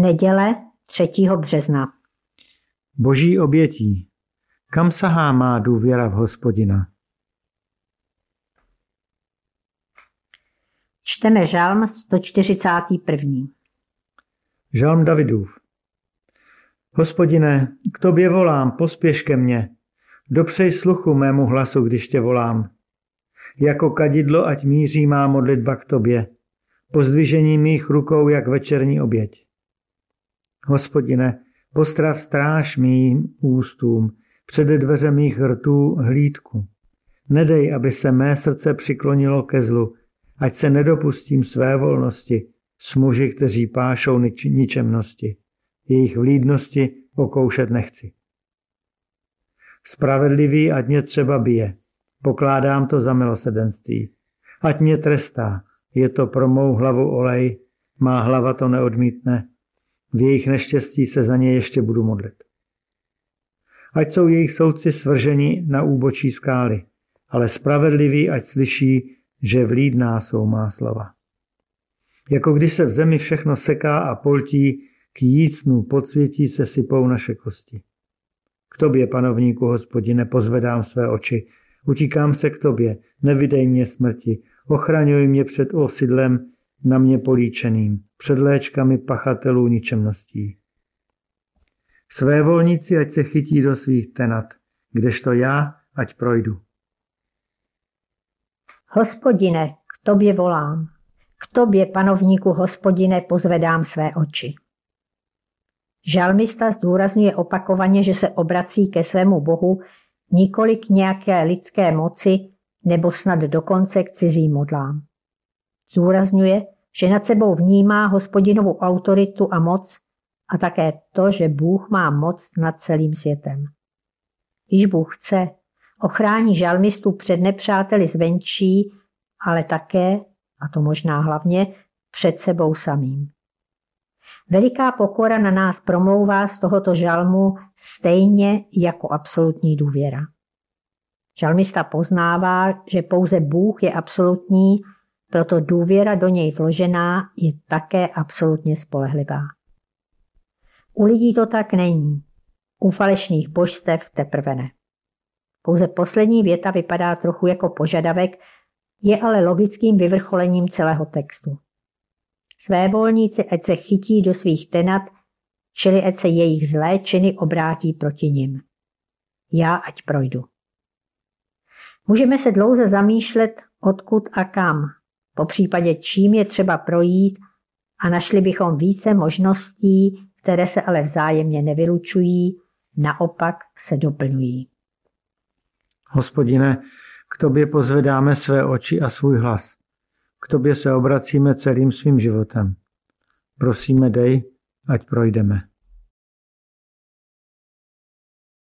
Neděle 3. března. Boží obětí. Kam sahá má důvěra v hospodina? Čteme žalm 141. Žalm Davidův. Hospodine, k tobě volám, pospěš ke mně. Dopřej sluchu mému hlasu, když tě volám. Jako kadidlo, ať míří má modlitba k tobě. Pozdvižení mých rukou, jak večerní oběť. Hospodine, postrav stráž mým ústům, před dveře mých rtů hlídku. Nedej, aby se mé srdce přiklonilo ke zlu, ať se nedopustím své volnosti s muži, kteří pášou nič- ničemnosti. Jejich vlídnosti okoušet nechci. Spravedlivý, ať mě třeba bije. Pokládám to za milosedenství. Ať mě trestá. Je to pro mou hlavu olej. Má hlava to neodmítne. V jejich neštěstí se za ně ještě budu modlit. Ať jsou jejich soudci svrženi na úbočí skály, ale spravedliví ať slyší, že vlídná jsou má slova. Jako když se v zemi všechno seká a poltí, k jícnu podsvětí se sypou naše kosti. K tobě, panovníku hospodine, pozvedám své oči. Utíkám se k tobě, nevydej mě smrti. Ochraňuj mě před osidlem na mě políčeným, před léčkami pachatelů ničemností. Své volníci ať se chytí do svých tenat, kdežto já ať projdu. Hospodine, k tobě volám. K tobě, panovníku hospodine, pozvedám své oči. Žalmista zdůrazňuje opakovaně, že se obrací ke svému bohu nikoli k nějaké lidské moci nebo snad dokonce k cizím modlám. Zdůrazňuje, že nad sebou vnímá hospodinovou autoritu a moc a také to, že Bůh má moc nad celým světem. Když Bůh chce, ochrání žalmistu před nepřáteli zvenčí, ale také, a to možná hlavně, před sebou samým. Veliká pokora na nás promlouvá z tohoto žalmu stejně jako absolutní důvěra. Žalmista poznává, že pouze Bůh je absolutní, proto důvěra do něj vložená je také absolutně spolehlivá. U lidí to tak není. U falešných božstev teprve ne. Pouze poslední věta vypadá trochu jako požadavek, je ale logickým vyvrcholením celého textu. Své volníci ať se chytí do svých tenat, čili ať se jejich zlé činy obrátí proti nim. Já ať projdu. Můžeme se dlouze zamýšlet, odkud a kam, po případě čím je třeba projít a našli bychom více možností, které se ale vzájemně nevylučují, naopak se doplňují. Hospodine, k tobě pozvedáme své oči a svůj hlas. K tobě se obracíme celým svým životem. Prosíme, dej, ať projdeme.